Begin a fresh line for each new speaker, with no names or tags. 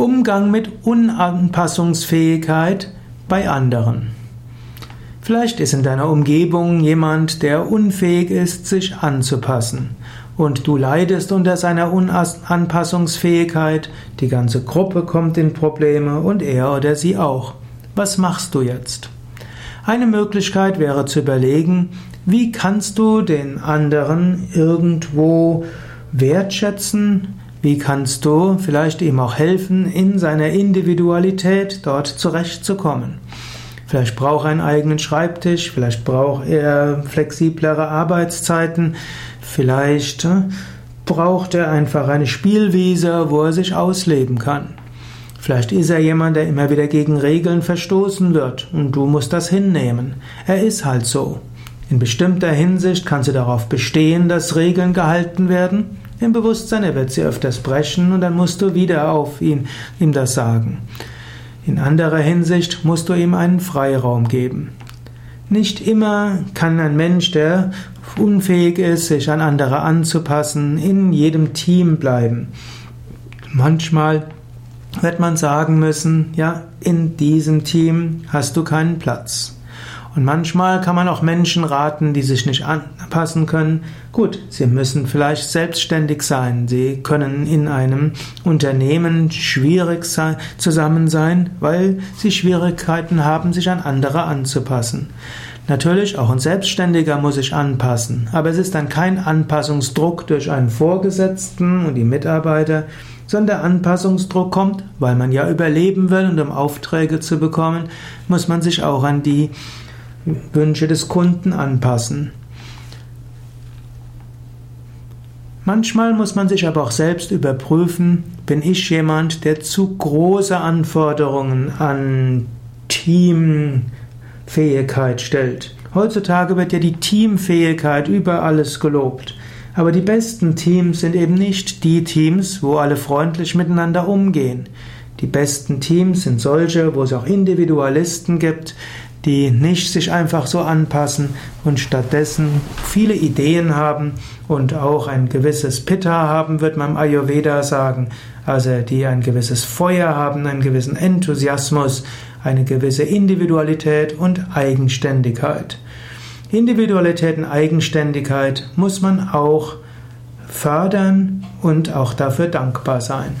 Umgang mit Unanpassungsfähigkeit bei anderen. Vielleicht ist in deiner Umgebung jemand, der unfähig ist, sich anzupassen. Und du leidest unter seiner Unanpassungsfähigkeit, die ganze Gruppe kommt in Probleme und er oder sie auch. Was machst du jetzt? Eine Möglichkeit wäre zu überlegen, wie kannst du den anderen irgendwo wertschätzen, wie kannst du vielleicht ihm auch helfen, in seiner Individualität dort zurechtzukommen? Vielleicht braucht er einen eigenen Schreibtisch, vielleicht braucht er flexiblere Arbeitszeiten, vielleicht äh, braucht er einfach eine Spielwiese, wo er sich ausleben kann. Vielleicht ist er jemand, der immer wieder gegen Regeln verstoßen wird und du musst das hinnehmen. Er ist halt so. In bestimmter Hinsicht kannst du darauf bestehen, dass Regeln gehalten werden im Bewusstsein, er wird sie öfters brechen und dann musst du wieder auf ihn, ihm das sagen. In anderer Hinsicht musst du ihm einen Freiraum geben. Nicht immer kann ein Mensch, der unfähig ist, sich an andere anzupassen, in jedem Team bleiben. Manchmal wird man sagen müssen, ja, in diesem Team hast du keinen Platz. Und manchmal kann man auch Menschen raten, die sich nicht anpassen können. Gut, sie müssen vielleicht selbstständig sein. Sie können in einem Unternehmen schwierig sein, zusammen sein, weil sie Schwierigkeiten haben, sich an andere anzupassen. Natürlich, auch ein Selbstständiger muss sich anpassen, aber es ist dann kein Anpassungsdruck durch einen Vorgesetzten und die Mitarbeiter, sondern der Anpassungsdruck kommt, weil man ja überleben will und um Aufträge zu bekommen, muss man sich auch an die Wünsche des Kunden anpassen. Manchmal muss man sich aber auch selbst überprüfen, bin ich jemand, der zu große Anforderungen an Teamfähigkeit stellt. Heutzutage wird ja die Teamfähigkeit über alles gelobt. Aber die besten Teams sind eben nicht die Teams, wo alle freundlich miteinander umgehen. Die besten Teams sind solche, wo es auch Individualisten gibt, die nicht sich einfach so anpassen und stattdessen viele Ideen haben und auch ein gewisses Pitta haben, wird man im Ayurveda sagen, also die ein gewisses Feuer haben, einen gewissen Enthusiasmus, eine gewisse Individualität und Eigenständigkeit. Individualität und Eigenständigkeit muss man auch fördern und auch dafür dankbar sein.